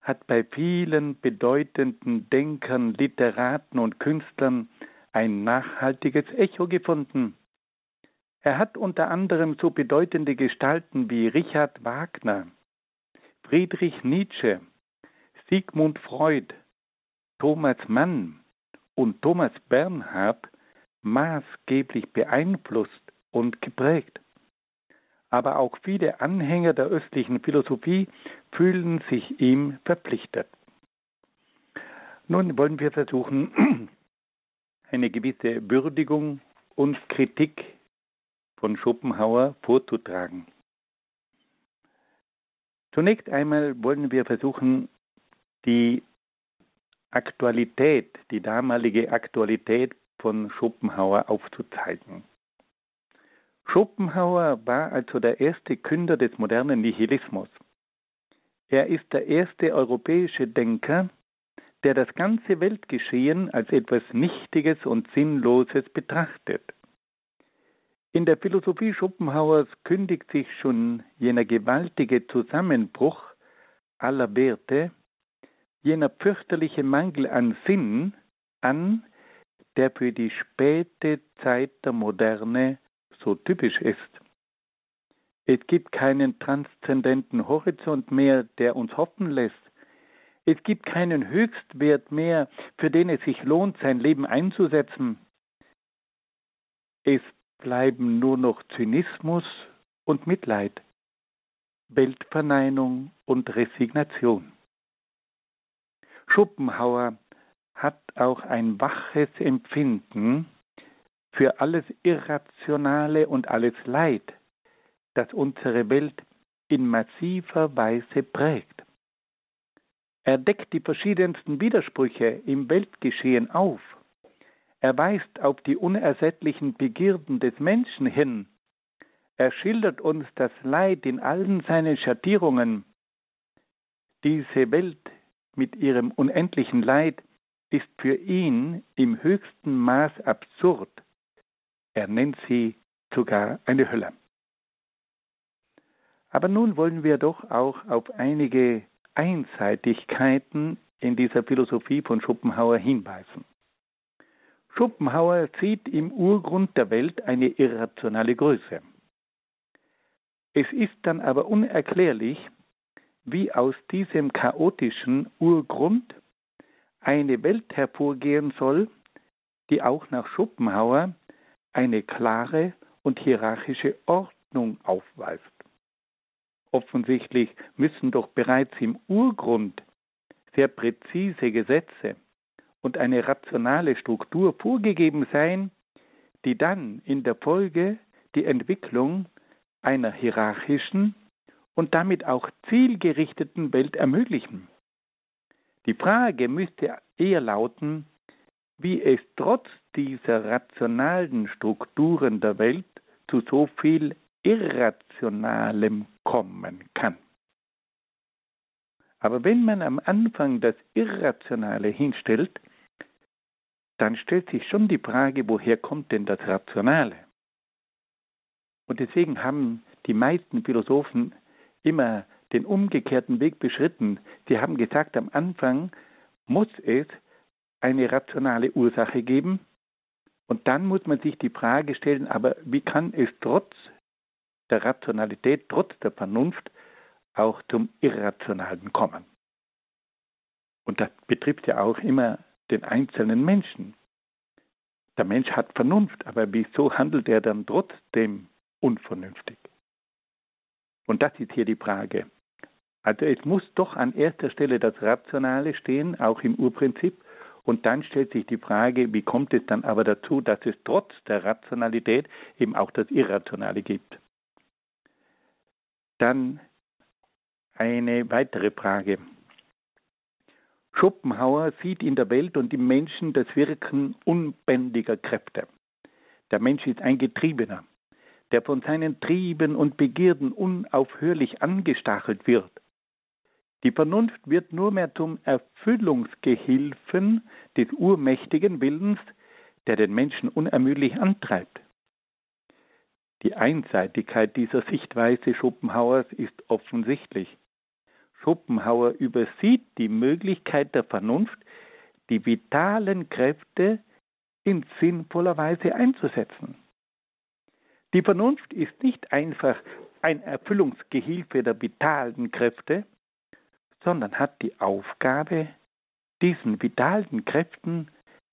Speaker 2: hat bei vielen bedeutenden Denkern, Literaten und Künstlern ein nachhaltiges Echo gefunden. Er hat unter anderem so bedeutende Gestalten wie Richard Wagner, Friedrich Nietzsche, Sigmund Freud, Thomas Mann und Thomas Bernhard maßgeblich beeinflusst und geprägt. Aber auch viele Anhänger der östlichen Philosophie fühlen sich ihm verpflichtet. Nun wollen wir versuchen, eine gewisse Würdigung und Kritik von Schopenhauer vorzutragen. Zunächst einmal wollen wir versuchen, die Aktualität, die damalige Aktualität von Schopenhauer aufzuzeigen. Schopenhauer war also der erste Künder des modernen Nihilismus. Er ist der erste europäische Denker, der das ganze Weltgeschehen als etwas Nichtiges und Sinnloses betrachtet. In der Philosophie Schopenhauers kündigt sich schon jener gewaltige Zusammenbruch aller Werte, jener fürchterliche Mangel an Sinn an, der für die späte Zeit der Moderne so typisch ist. Es gibt keinen transzendenten Horizont mehr, der uns hoffen lässt. Es gibt keinen Höchstwert mehr, für den es sich lohnt, sein Leben einzusetzen. Es bleiben nur noch Zynismus und Mitleid, Weltverneinung und Resignation. Schopenhauer hat auch ein waches Empfinden für alles Irrationale und alles Leid, das unsere Welt in massiver Weise prägt. Er deckt die verschiedensten Widersprüche im Weltgeschehen auf. Er weist auf die unersättlichen Begierden des Menschen hin. Er schildert uns das Leid in allen seinen Schattierungen. Diese Welt mit ihrem unendlichen Leid ist für ihn im höchsten Maß absurd. Er nennt sie sogar eine Hölle. Aber nun wollen wir doch auch auf einige Einseitigkeiten in dieser Philosophie von Schopenhauer hinweisen. Schopenhauer sieht im Urgrund der Welt eine irrationale Größe. Es ist dann aber unerklärlich, wie aus diesem chaotischen Urgrund eine Welt hervorgehen soll, die auch nach Schopenhauer eine klare und hierarchische Ordnung aufweist. Offensichtlich müssen doch bereits im Urgrund sehr präzise Gesetze und eine rationale Struktur vorgegeben sein, die dann in der Folge die Entwicklung einer hierarchischen und damit auch zielgerichteten Welt ermöglichen. Die Frage müsste eher lauten, wie es trotz dieser rationalen Strukturen der Welt zu so viel Irrationalem kommen kann. Aber wenn man am Anfang das Irrationale hinstellt, dann stellt sich schon die Frage, woher kommt denn das Rationale? Und deswegen haben die meisten Philosophen immer den umgekehrten Weg beschritten. Sie haben gesagt, am Anfang muss es eine rationale Ursache geben. Und dann muss man sich die Frage stellen, aber wie kann es trotz der Rationalität, trotz der Vernunft auch zum Irrationalen kommen? Und das betrifft ja auch immer den einzelnen Menschen. Der Mensch hat Vernunft, aber wieso handelt er dann trotzdem unvernünftig? Und das ist hier die Frage. Also es muss doch an erster Stelle das Rationale stehen, auch im Urprinzip, und dann stellt sich die Frage, wie kommt es dann aber dazu, dass es trotz der Rationalität eben auch das Irrationale gibt? Dann eine weitere Frage. Schopenhauer sieht in der Welt und im Menschen das Wirken unbändiger Kräfte. Der Mensch ist ein Getriebener, der von seinen Trieben und Begierden unaufhörlich angestachelt wird. Die Vernunft wird nur mehr zum Erfüllungsgehilfen des urmächtigen Willens, der den Menschen unermüdlich antreibt. Die Einseitigkeit dieser Sichtweise Schopenhauers ist offensichtlich. Schopenhauer übersieht die Möglichkeit der Vernunft, die vitalen Kräfte in sinnvoller Weise einzusetzen. Die Vernunft ist nicht einfach ein Erfüllungsgehilfe der vitalen Kräfte, sondern hat die Aufgabe, diesen vitalen Kräften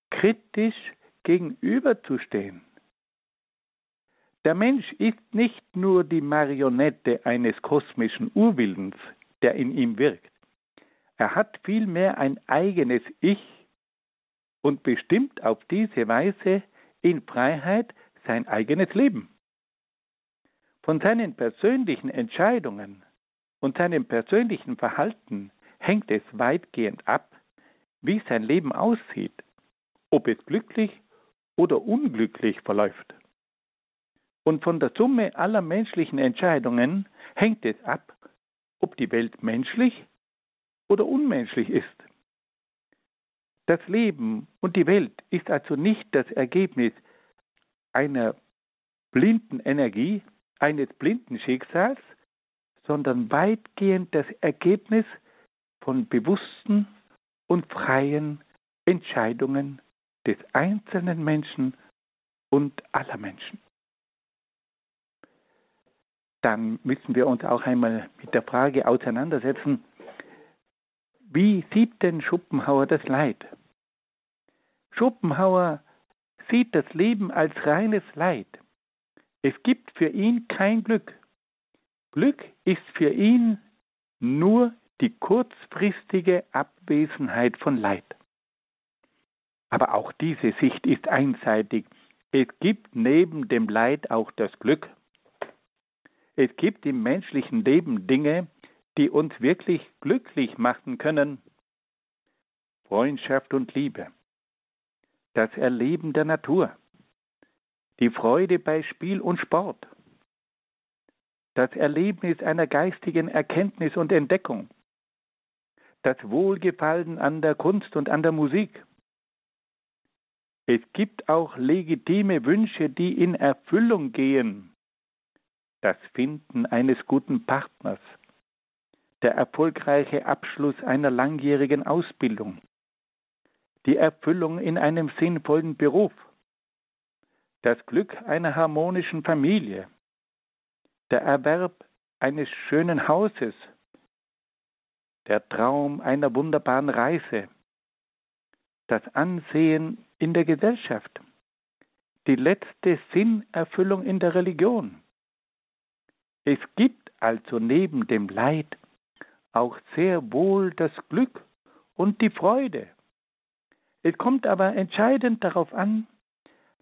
Speaker 2: kritisch gegenüberzustehen. Der Mensch ist nicht nur die Marionette eines kosmischen Urwillens, der in ihm wirkt. Er hat vielmehr ein eigenes Ich und bestimmt auf diese Weise in Freiheit sein eigenes Leben. Von seinen persönlichen Entscheidungen und seinem persönlichen Verhalten hängt es weitgehend ab, wie sein Leben aussieht, ob es glücklich oder unglücklich verläuft. Und von der Summe aller menschlichen Entscheidungen hängt es ab, ob die Welt menschlich oder unmenschlich ist. Das Leben und die Welt ist also nicht das Ergebnis einer blinden Energie, eines blinden Schicksals, sondern weitgehend das Ergebnis von bewussten und freien Entscheidungen des einzelnen Menschen und aller Menschen dann müssen wir uns auch einmal mit der Frage auseinandersetzen, wie sieht denn Schopenhauer das Leid? Schopenhauer sieht das Leben als reines Leid. Es gibt für ihn kein Glück. Glück ist für ihn nur die kurzfristige Abwesenheit von Leid. Aber auch diese Sicht ist einseitig. Es gibt neben dem Leid auch das Glück. Es gibt im menschlichen Leben Dinge, die uns wirklich glücklich machen können. Freundschaft und Liebe, das Erleben der Natur, die Freude bei Spiel und Sport, das Erlebnis einer geistigen Erkenntnis und Entdeckung, das Wohlgefallen an der Kunst und an der Musik. Es gibt auch legitime Wünsche, die in Erfüllung gehen, das Finden eines guten Partners, der erfolgreiche Abschluss einer langjährigen Ausbildung, die Erfüllung in einem sinnvollen Beruf, das Glück einer harmonischen Familie, der Erwerb eines schönen Hauses, der Traum einer wunderbaren Reise, das Ansehen in der Gesellschaft, die letzte Sinnerfüllung in der Religion, es gibt also neben dem Leid auch sehr wohl das Glück und die Freude. Es kommt aber entscheidend darauf an,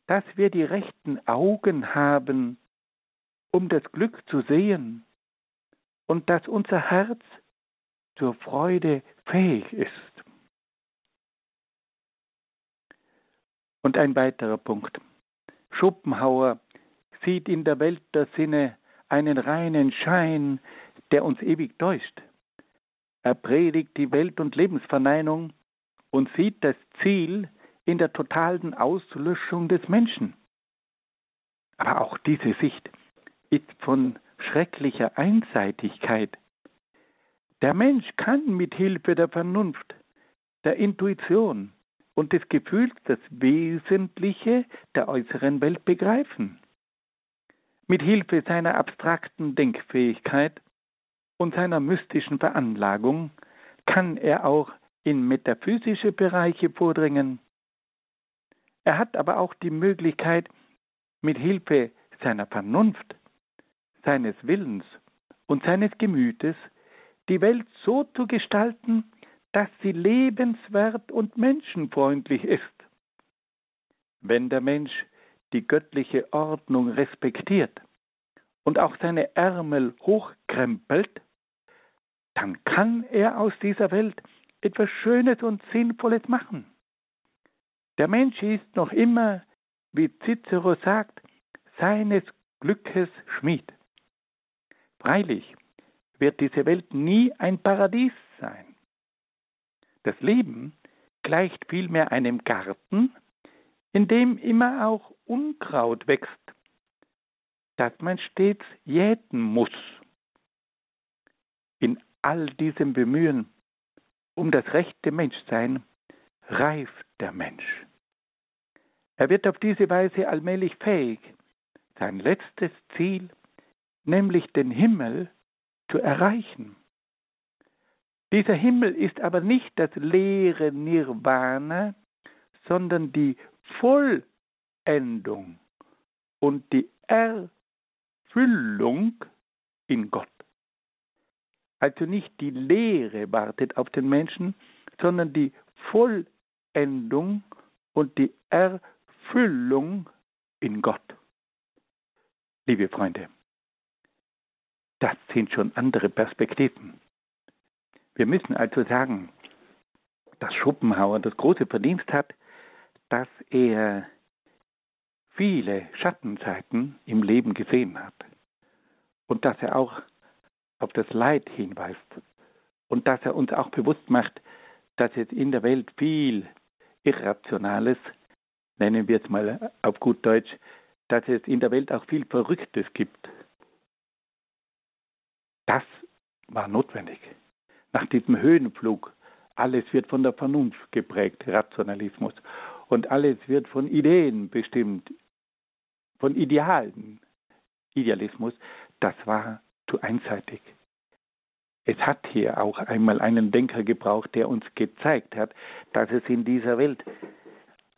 Speaker 2: dass wir die rechten Augen haben, um das Glück zu sehen und dass unser Herz zur Freude fähig ist. Und ein weiterer Punkt. Schopenhauer sieht in der Welt der Sinne einen reinen Schein, der uns ewig täuscht. Er predigt die Welt- und Lebensverneinung und sieht das Ziel in der totalen Auslöschung des Menschen. Aber auch diese Sicht ist von schrecklicher Einseitigkeit. Der Mensch kann mit Hilfe der Vernunft, der Intuition und des Gefühls das Wesentliche der äußeren Welt begreifen. Mit Hilfe seiner abstrakten Denkfähigkeit und seiner mystischen Veranlagung kann er auch in metaphysische Bereiche vordringen. Er hat aber auch die Möglichkeit, mit Hilfe seiner Vernunft, seines Willens und seines Gemütes die Welt so zu gestalten, dass sie lebenswert und menschenfreundlich ist. Wenn der Mensch die göttliche Ordnung respektiert und auch seine Ärmel hochkrempelt, dann kann er aus dieser Welt etwas Schönes und Sinnvolles machen. Der Mensch ist noch immer wie Cicero sagt, seines Glückes Schmied. Freilich wird diese Welt nie ein Paradies sein. Das Leben gleicht vielmehr einem Garten, in dem immer auch Unkraut wächst, das man stets jäten muss. In all diesem Bemühen um das rechte Menschsein reift der Mensch. Er wird auf diese Weise allmählich fähig, sein letztes Ziel, nämlich den Himmel, zu erreichen. Dieser Himmel ist aber nicht das leere Nirvana, sondern die Vollendung und die Erfüllung in Gott. Also nicht die Lehre wartet auf den Menschen, sondern die Vollendung und die Erfüllung in Gott. Liebe Freunde, das sind schon andere Perspektiven. Wir müssen also sagen, dass Schopenhauer das große Verdienst hat, dass er viele Schattenseiten im Leben gesehen hat und dass er auch auf das Leid hinweist und dass er uns auch bewusst macht, dass es in der Welt viel Irrationales, nennen wir es mal auf gut Deutsch, dass es in der Welt auch viel Verrücktes gibt. Das war notwendig. Nach diesem Höhenflug, alles wird von der Vernunft geprägt, Rationalismus, und alles wird von Ideen bestimmt, von Idealen, Idealismus, das war zu einseitig. Es hat hier auch einmal einen Denker gebraucht, der uns gezeigt hat, dass es in dieser Welt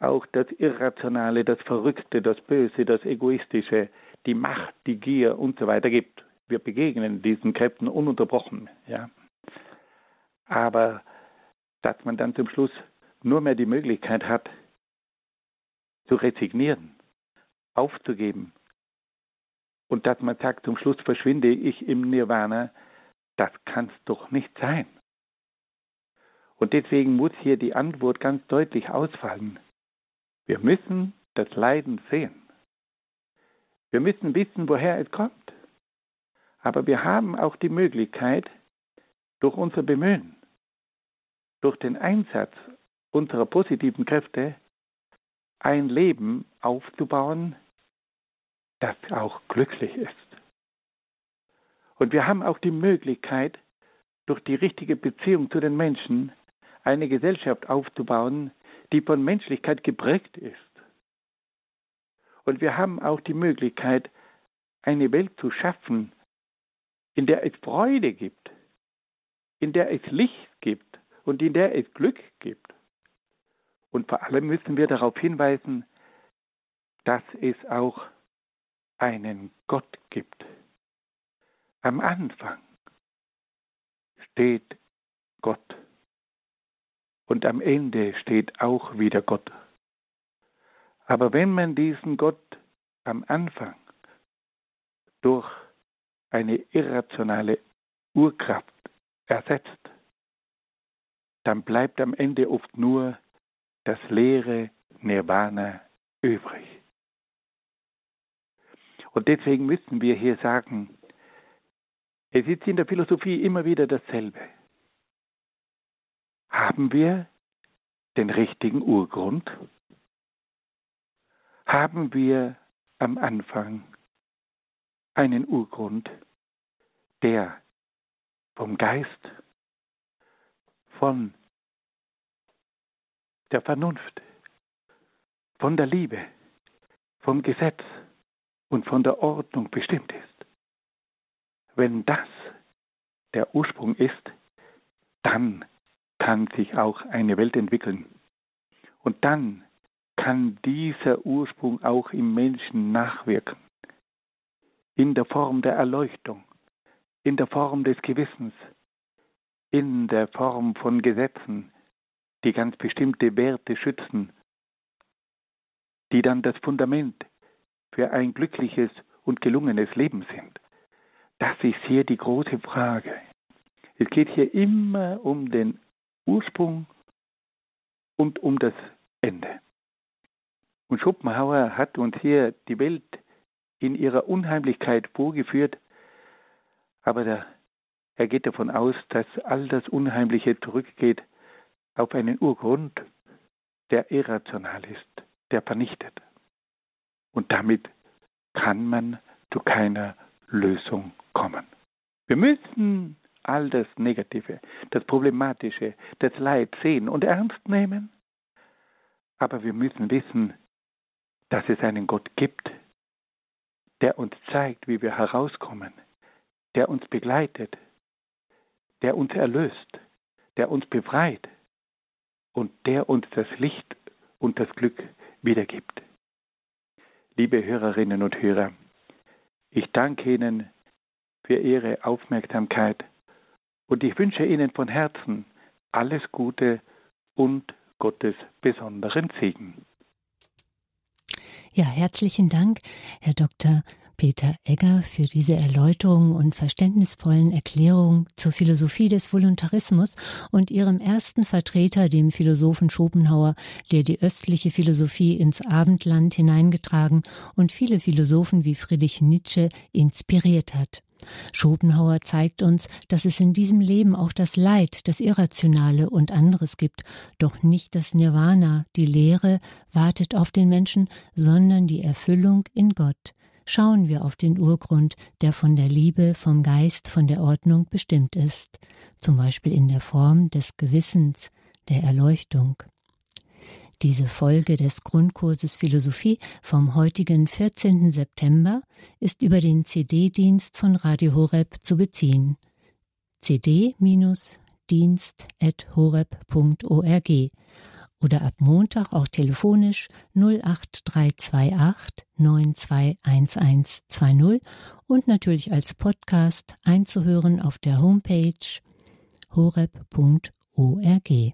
Speaker 2: auch das Irrationale, das Verrückte, das Böse, das Egoistische, die Macht, die Gier und so weiter gibt. Wir begegnen diesen Kräften ununterbrochen, ja. Aber dass man dann zum Schluss nur mehr die Möglichkeit hat, zu resignieren, aufzugeben, und dass man sagt, zum Schluss verschwinde ich im Nirvana, das kann es doch nicht sein. Und deswegen muss hier die Antwort ganz deutlich ausfallen. Wir müssen das Leiden sehen. Wir müssen wissen, woher es kommt. Aber wir haben auch die Möglichkeit, durch unser Bemühen, durch den Einsatz unserer positiven Kräfte, ein Leben aufzubauen, das auch glücklich ist. Und wir haben auch die Möglichkeit, durch die richtige Beziehung zu den Menschen eine Gesellschaft aufzubauen, die von Menschlichkeit geprägt ist. Und wir haben auch die Möglichkeit, eine Welt zu schaffen, in der es Freude gibt, in der es Licht gibt und in der es Glück gibt. Und vor allem müssen wir darauf hinweisen, dass es auch einen Gott gibt. Am Anfang steht Gott und am Ende steht auch wieder Gott. Aber wenn man diesen Gott am Anfang durch eine irrationale Urkraft ersetzt, dann bleibt am Ende oft nur das leere Nirvana übrig. Und deswegen müssen wir hier sagen, es ist in der Philosophie immer wieder dasselbe. Haben wir den richtigen Urgrund? Haben wir am Anfang einen Urgrund, der vom Geist, von der Vernunft, von der Liebe, vom Gesetz und von der Ordnung bestimmt ist. Wenn das der Ursprung ist, dann kann sich auch eine Welt entwickeln. Und dann kann dieser Ursprung auch im Menschen nachwirken. In der Form der Erleuchtung, in der Form des Gewissens, in der Form von Gesetzen, die ganz bestimmte Werte schützen, die dann das Fundament für ein glückliches und gelungenes Leben sind. Das ist hier die große Frage. Es geht hier immer um den Ursprung und um das Ende. Und Schopenhauer hat uns hier die Welt in ihrer Unheimlichkeit vorgeführt, aber der, er geht davon aus, dass all das Unheimliche zurückgeht auf einen Urgrund, der irrational ist, der vernichtet. Und damit kann man zu keiner Lösung kommen. Wir müssen all das Negative, das Problematische, das Leid sehen und ernst nehmen. Aber wir müssen wissen, dass es einen Gott gibt, der uns zeigt, wie wir herauskommen, der uns begleitet, der uns erlöst, der uns befreit und der uns das Licht und das Glück wiedergibt. Liebe Hörerinnen und Hörer, ich danke Ihnen für Ihre Aufmerksamkeit und ich wünsche Ihnen von Herzen alles Gute und Gottes besonderen Segen.
Speaker 1: Ja, herzlichen Dank, Herr Dr. Peter Egger für diese Erläuterungen und verständnisvollen Erklärungen zur Philosophie des Voluntarismus und ihrem ersten Vertreter, dem Philosophen Schopenhauer, der die östliche Philosophie ins Abendland hineingetragen und viele Philosophen wie Friedrich Nietzsche inspiriert hat. Schopenhauer zeigt uns, dass es in diesem Leben auch das Leid, das Irrationale und anderes gibt, doch nicht das Nirvana, die Lehre, wartet auf den Menschen, sondern die Erfüllung in Gott. Schauen wir auf den Urgrund, der von der Liebe, vom Geist, von der Ordnung bestimmt ist, zum Beispiel in der Form des Gewissens, der Erleuchtung. Diese Folge des Grundkurses Philosophie vom heutigen 14. September ist über den CD-Dienst von Radio Horeb zu beziehen. cd-dienst.horeb.org oder ab Montag auch telefonisch 08328 921120 und natürlich als Podcast einzuhören auf der Homepage horeb.org.